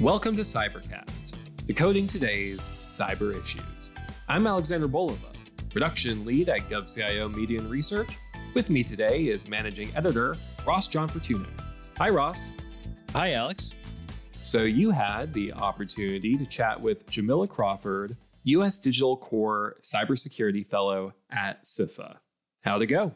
Welcome to Cybercast, decoding today's cyber issues. I'm Alexander Bolova, production lead at GovCIO Media and Research. With me today is managing editor Ross Gianfortune. Hi, Ross. Hi, Alex. So, you had the opportunity to chat with Jamila Crawford, U.S. Digital Corps Cybersecurity Fellow at CISA. How'd it go?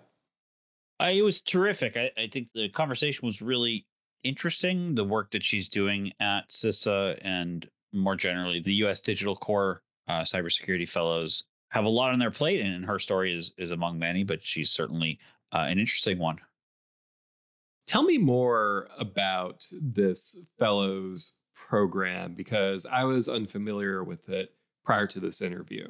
Uh, it was terrific. I, I, think the conversation was really interesting. The work that she's doing at CISA and more generally the U.S. Digital Corps uh, Cybersecurity Fellows have a lot on their plate, and her story is is among many, but she's certainly uh, an interesting one. Tell me more about this fellows program because I was unfamiliar with it prior to this interview.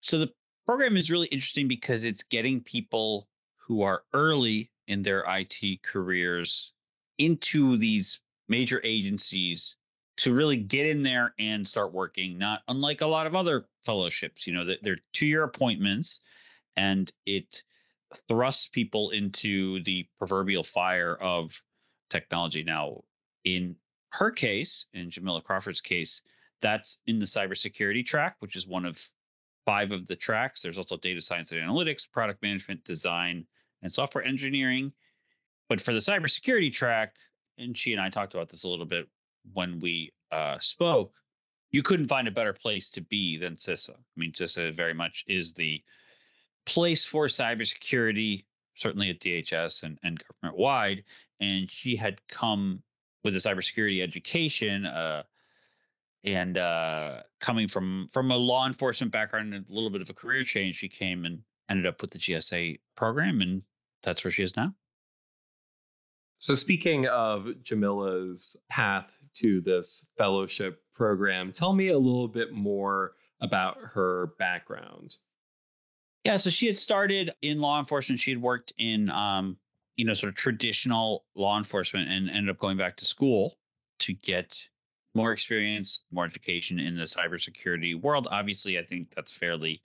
So the program is really interesting because it's getting people who are early in their IT careers into these major agencies to really get in there and start working not unlike a lot of other fellowships you know they're two-year appointments and it thrusts people into the proverbial fire of technology. Now in her case in jamila crawford's case that's in the cybersecurity track which is one of five of the tracks. There's also data science and analytics product management design and software engineering but for the cybersecurity track, and she and I talked about this a little bit when we uh, spoke, you couldn't find a better place to be than CISA. I mean, CISA very much is the place for cybersecurity, certainly at DHS and, and government wide. And she had come with a cybersecurity education, uh, and uh, coming from from a law enforcement background and a little bit of a career change, she came and ended up with the GSA program, and that's where she is now. So, speaking of Jamila's path to this fellowship program, tell me a little bit more about her background. Yeah, so she had started in law enforcement. She had worked in, um, you know, sort of traditional law enforcement and ended up going back to school to get more experience, more education in the cybersecurity world. Obviously, I think that's fairly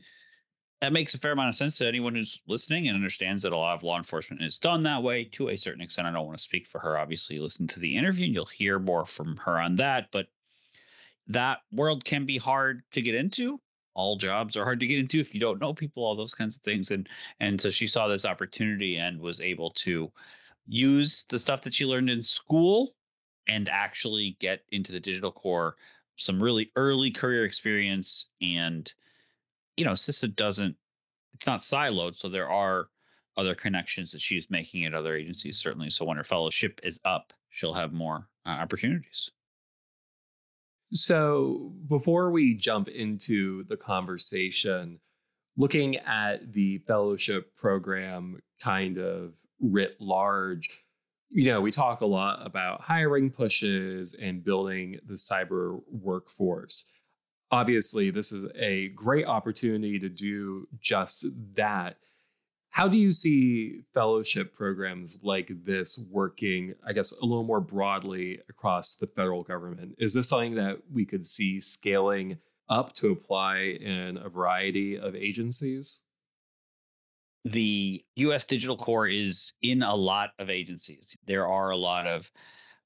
that makes a fair amount of sense to anyone who's listening and understands that a lot of law enforcement is done that way to a certain extent. I don't want to speak for her. Obviously, listen to the interview and you'll hear more from her on that. But that world can be hard to get into. All jobs are hard to get into if you don't know people, all those kinds of things. And and so she saw this opportunity and was able to use the stuff that she learned in school and actually get into the digital corps some really early career experience and you know, CISA doesn't, it's not siloed. So there are other connections that she's making at other agencies, certainly. So when her fellowship is up, she'll have more uh, opportunities. So before we jump into the conversation, looking at the fellowship program kind of writ large, you know, we talk a lot about hiring pushes and building the cyber workforce obviously this is a great opportunity to do just that. How do you see fellowship programs like this working i guess a little more broadly across the federal government? Is this something that we could see scaling up to apply in a variety of agencies? The us digital corps is in a lot of agencies. There are a lot of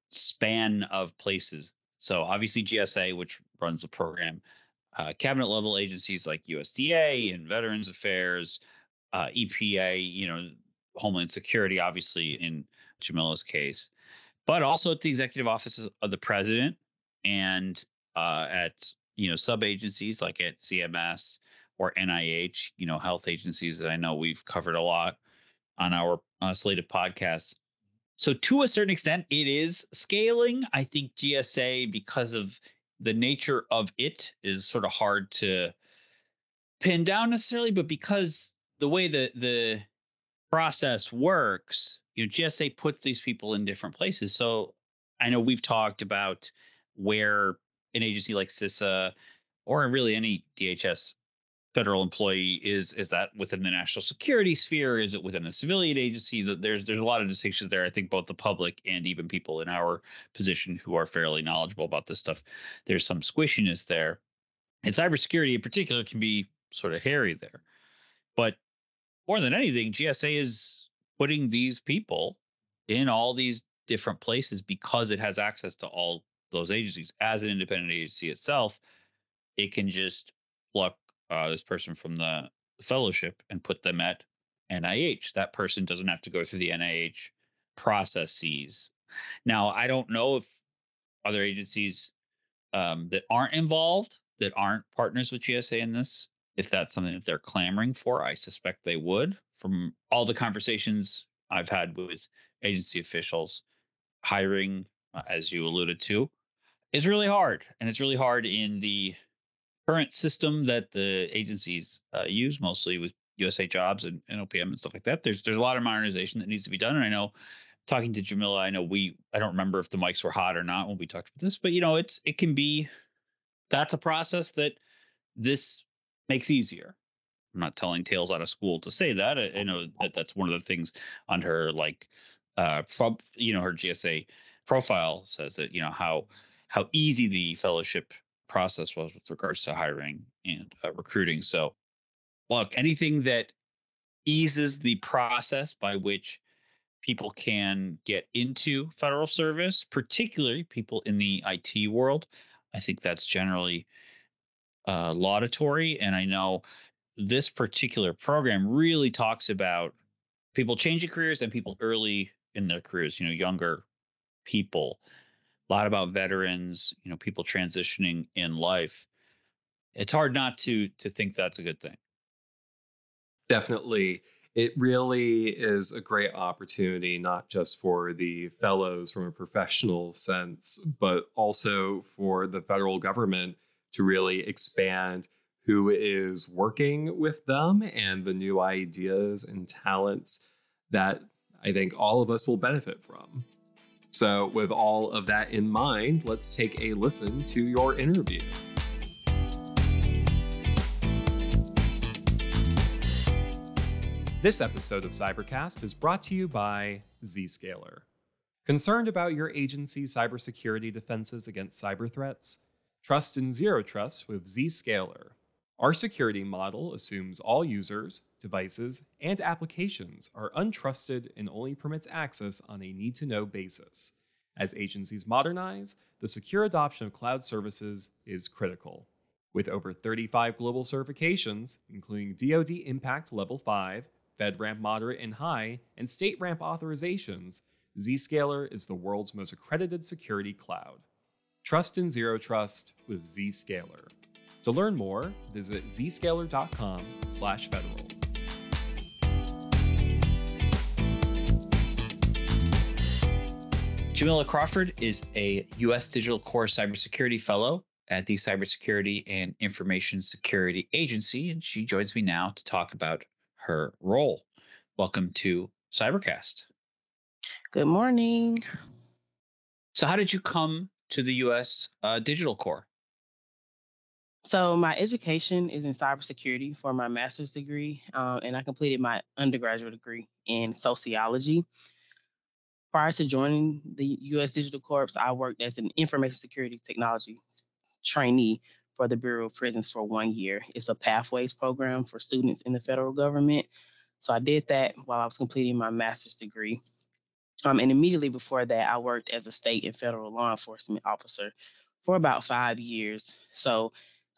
span of places so obviously GSA, which runs the program, uh, cabinet level agencies like USDA and Veterans Affairs, uh, EPA, you know, Homeland Security, obviously in Jamila's case, but also at the executive offices of the president and uh, at you know sub agencies like at CMS or NIH, you know, health agencies that I know we've covered a lot on our uh, slate of podcasts. So to a certain extent, it is scaling. I think GSA, because of the nature of it, is sort of hard to pin down necessarily, but because the way the the process works, you know, GSA puts these people in different places. So I know we've talked about where an agency like CISA or really any DHS federal employee is is that within the national security sphere? Is it within the civilian agency? There's there's a lot of distinctions there. I think both the public and even people in our position who are fairly knowledgeable about this stuff there's some squishiness there. And cybersecurity in particular can be sort of hairy there. But more than anything gsa is putting these people in all these different places because it has access to all those agencies. As an independent agency itself, it can just pluck uh, this person from the fellowship and put them at NIH. That person doesn't have to go through the NIH processes. Now, I don't know if other agencies um, that aren't involved, that aren't partners with GSA in this, if that's something that they're clamoring for. I suspect they would. From all the conversations I've had with agency officials, hiring, uh, as you alluded to, is really hard. And it's really hard in the current system that the agencies uh, use, mostly with USA Jobs and, and OPM and stuff like that. There's there's a lot of modernization that needs to be done. And I know talking to Jamila, I know we I don't remember if the mics were hot or not when we talked about this, but you know, it's it can be that's a process that this makes easier. I'm not telling tales out of school to say that. I, I know that that's one of the things on her like uh from you know her GSA profile says that you know how how easy the fellowship process was with regards to hiring and uh, recruiting. So look, anything that eases the process by which people can get into federal service, particularly people in the IT world. I think that's generally uh, laudatory. And I know this particular program really talks about people changing careers and people early in their careers, you know, younger people. A lot about veterans, you know, people transitioning in life. It's hard not to to think that's a good thing. Definitely it really is a great opportunity, not just for the fellows from a professional sense, but also for the federal government to really expand who is working with them and the new ideas and talents that I think all of us will benefit from. So, with all of that in mind, let's take a listen to your interview. This episode of Cybercast is brought to you by Zscaler. Concerned about your agency's cybersecurity defenses against cyber threats? Trust in Zero Trust with Zscaler. Our security model assumes all users, devices, and applications are untrusted and only permits access on a need to know basis. As agencies modernize, the secure adoption of cloud services is critical. With over 35 global certifications, including DoD Impact Level 5, FedRAMP Moderate and High, and StateRAMP authorizations, Zscaler is the world's most accredited security cloud. Trust in Zero Trust with Zscaler. To learn more, visit zscaler.com/federal. Jamila Crawford is a U.S. Digital Corps Cybersecurity Fellow at the Cybersecurity and Information Security Agency, and she joins me now to talk about her role. Welcome to Cybercast. Good morning. So, how did you come to the U.S. Uh, Digital Corps? So, my education is in cybersecurity for my master's degree, um, and I completed my undergraduate degree in sociology. Prior to joining the U.S. Digital Corps, I worked as an information security technology trainee for the Bureau of Prisons for one year. It's a pathways program for students in the federal government. So I did that while I was completing my master's degree. Um, and immediately before that, I worked as a state and federal law enforcement officer for about five years. So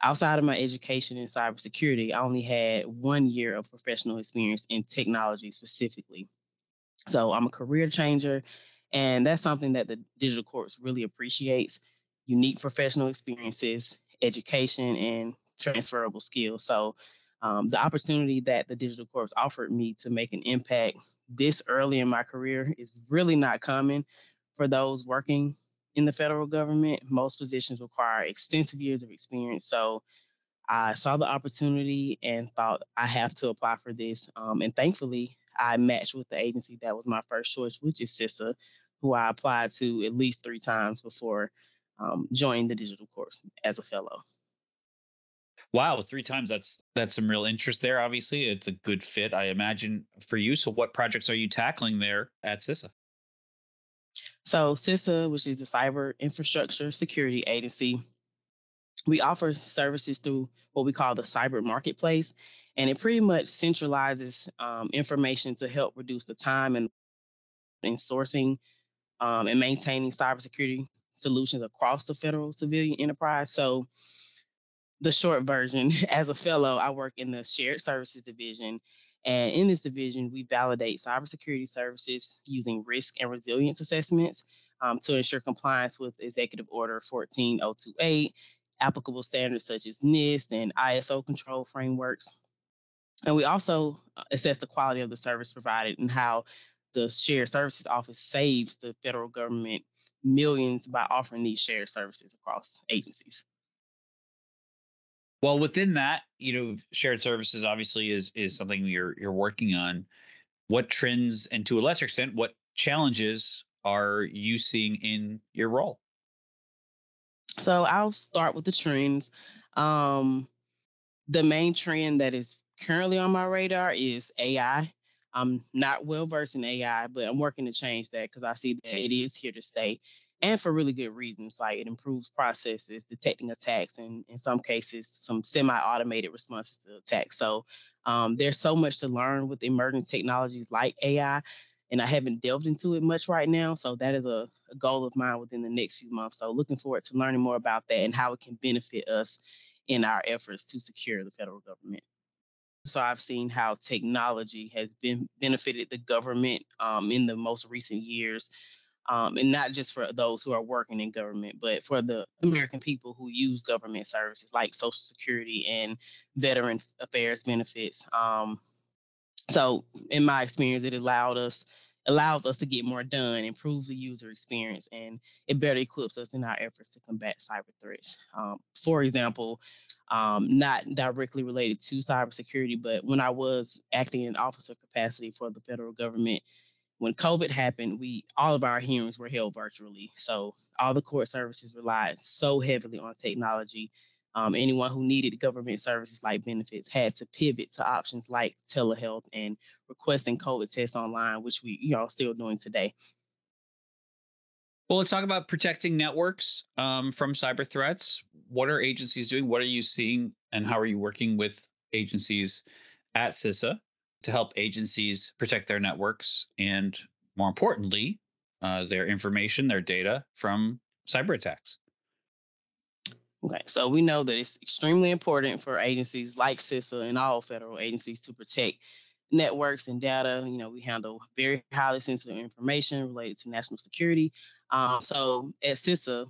outside of my education in cybersecurity, I only had one year of professional experience in technology specifically. So I'm a career changer, and that's something that the Digital Corps really appreciates unique professional experiences education and transferable skills. So um, the opportunity that the Digital Corps offered me to make an impact this early in my career is really not common for those working in the federal government. Most positions require extensive years of experience. So I saw the opportunity and thought I have to apply for this. Um, and thankfully, I matched with the agency that was my first choice, which is CISA, who I applied to at least three times before um, join the digital course as a fellow. Wow, three times. That's that's some real interest there. Obviously, it's a good fit, I imagine, for you. So, what projects are you tackling there at CISA? So, CISA, which is the Cyber Infrastructure Security Agency, we offer services through what we call the Cyber Marketplace, and it pretty much centralizes um, information to help reduce the time and in sourcing um, and maintaining cybersecurity solutions across the federal civilian enterprise. So, the short version as a fellow, I work in the shared services division. And in this division, we validate cybersecurity services using risk and resilience assessments um, to ensure compliance with Executive Order 14028, applicable standards such as NIST and ISO control frameworks. And we also uh, assess the quality of the service provided and how the Shared Services Office saves the federal government millions by offering these shared services across agencies. Well, within that, you know, shared services obviously is is something you're you're working on. What trends and to a lesser extent, what challenges are you seeing in your role? So I'll start with the trends. Um, the main trend that is currently on my radar is AI. I'm not well versed in AI, but I'm working to change that because I see that it is here to stay and for really good reasons. Like it improves processes, detecting attacks, and in some cases, some semi-automated responses to attacks. So um, there's so much to learn with emerging technologies like AI, and I haven't delved into it much right now. So that is a, a goal of mine within the next few months. So looking forward to learning more about that and how it can benefit us in our efforts to secure the federal government. So I've seen how technology has been benefited the government um, in the most recent years um, and not just for those who are working in government, but for the American people who use government services like Social Security and Veteran Affairs benefits. Um, so, in my experience, it allowed us allows us to get more done, improves the user experience, and it better equips us in our efforts to combat cyber threats. Um, for example, um, not directly related to cybersecurity, but when I was acting in officer capacity for the federal government, when COVID happened, we all of our hearings were held virtually. So all the court services relied so heavily on technology. Um, anyone who needed government services like benefits had to pivot to options like telehealth and requesting COVID tests online, which we you know still doing today. Well, let's talk about protecting networks um, from cyber threats. What are agencies doing? What are you seeing, and how are you working with agencies at CISA to help agencies protect their networks and, more importantly, uh, their information, their data from cyber attacks. Okay, so we know that it's extremely important for agencies like CISA and all federal agencies to protect networks and data. You know, we handle very highly sensitive information related to national security. Um, so at CISA,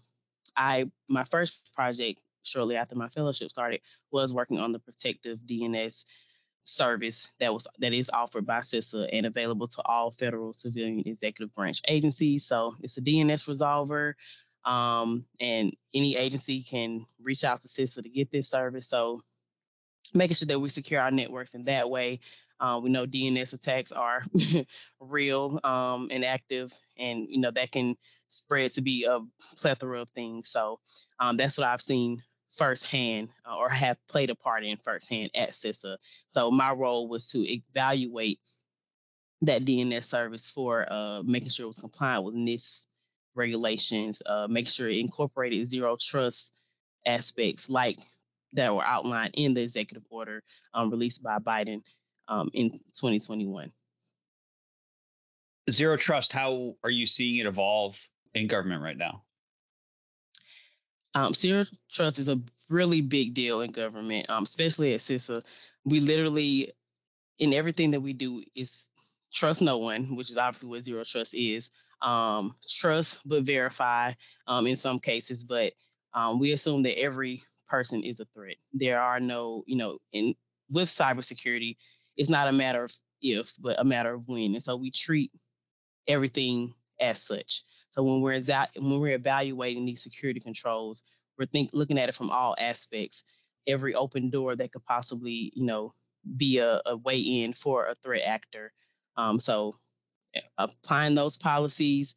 I my first project shortly after my fellowship started was working on the protective DNS service that was that is offered by CISA and available to all federal civilian executive branch agencies. So it's a DNS resolver, um, and any agency can reach out to CISA to get this service. So making sure that we secure our networks in that way. Uh, we know DNS attacks are real um, and active, and you know that can spread to be a plethora of things. So um, that's what I've seen firsthand uh, or have played a part in firsthand at CISA. So my role was to evaluate that DNS service for uh, making sure it was compliant with NIST regulations, uh, make sure it incorporated zero trust aspects like that were outlined in the executive order um, released by Biden um, in 2021. Zero trust, how are you seeing it evolve in government right now? Um, zero trust is a really big deal in government, um, especially at CISA. We literally, in everything that we do, is trust no one, which is obviously what zero trust is. Um, trust but verify um, in some cases, but um, we assume that every person is a threat. There are no, you know, in with cybersecurity, it's not a matter of if, but a matter of when. And so we treat everything as such. So when we're when we're evaluating these security controls, we're think looking at it from all aspects. Every open door that could possibly, you know, be a, a way in for a threat actor. Um, so applying those policies,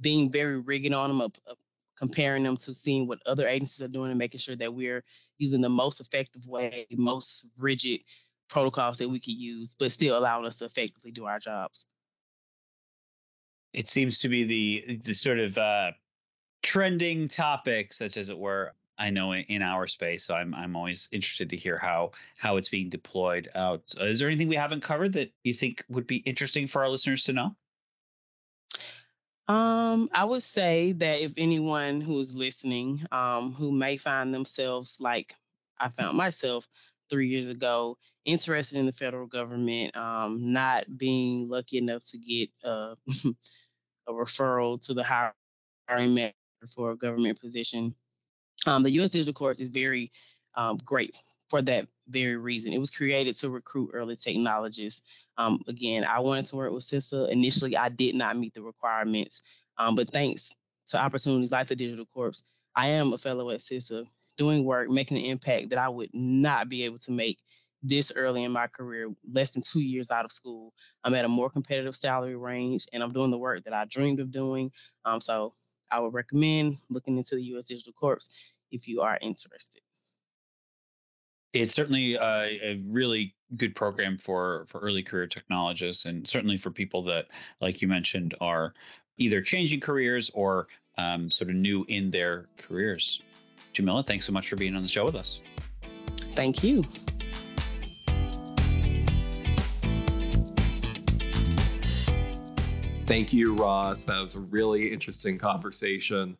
being very rigid on them, uh, comparing them to seeing what other agencies are doing and making sure that we're using the most effective way, most rigid protocols that we could use, but still allowing us to effectively do our jobs it seems to be the the sort of uh, trending topic, such as it were. I know in our space, so I'm I'm always interested to hear how how it's being deployed out. Is there anything we haven't covered that you think would be interesting for our listeners to know? Um, I would say that if anyone who is listening, um, who may find themselves like I found myself three years ago, interested in the federal government, um, not being lucky enough to get uh, a referral to the hiring manager for a government position, um, the U.S. Digital Corps is very um, great for that very reason. It was created to recruit early technologists. Um, again, I wanted to work with CISA. Initially, I did not meet the requirements, um, but thanks to opportunities like the Digital Corps, I am a fellow at CISA doing work, making an impact that I would not be able to make this early in my career, less than two years out of school. I'm at a more competitive salary range and I'm doing the work that I dreamed of doing. Um, so I would recommend looking into the US Digital Corps if you are interested. It's certainly a, a really good program for for early career technologists, and certainly for people that, like you mentioned, are either changing careers or um, sort of new in their careers. Jamila, thanks so much for being on the show with us. Thank you. Thank you, Ross. That was a really interesting conversation.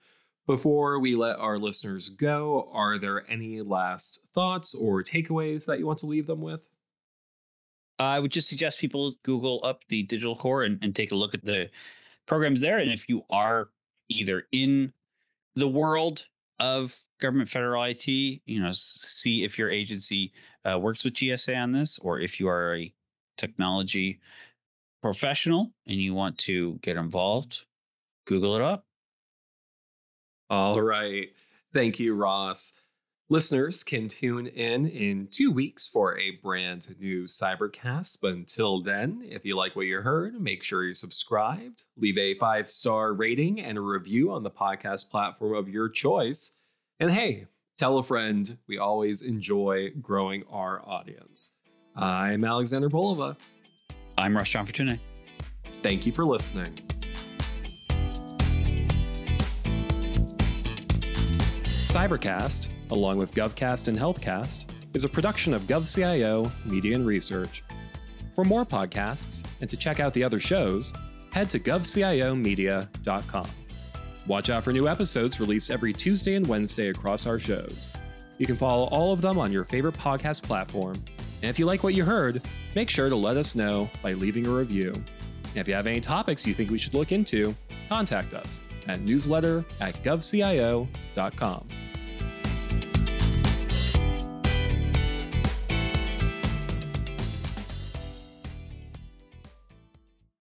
Before we let our listeners go, are there any last thoughts or takeaways that you want to leave them with? I would just suggest people Google up the Digital corps and, and take a look at the programs there. And if you are either in the world of government federal IT, you know, see if your agency uh, works with GSA on this, or if you are a technology professional and you want to get involved, Google it up. All right. Thank you, Ross. Listeners can tune in in two weeks for a brand new Cybercast. But until then, if you like what you heard, make sure you're subscribed, leave a five star rating and a review on the podcast platform of your choice. And hey, tell a friend. We always enjoy growing our audience. I'm Alexander Bolova. I'm Ross Gianfortune. Thank you for listening. Cybercast, along with GovCast and HealthCast, is a production of GovCIO Media and Research. For more podcasts and to check out the other shows, head to govciomedia.com. Watch out for new episodes released every Tuesday and Wednesday across our shows. You can follow all of them on your favorite podcast platform. And if you like what you heard, make sure to let us know by leaving a review. And if you have any topics you think we should look into, contact us at newsletter at govcio.com.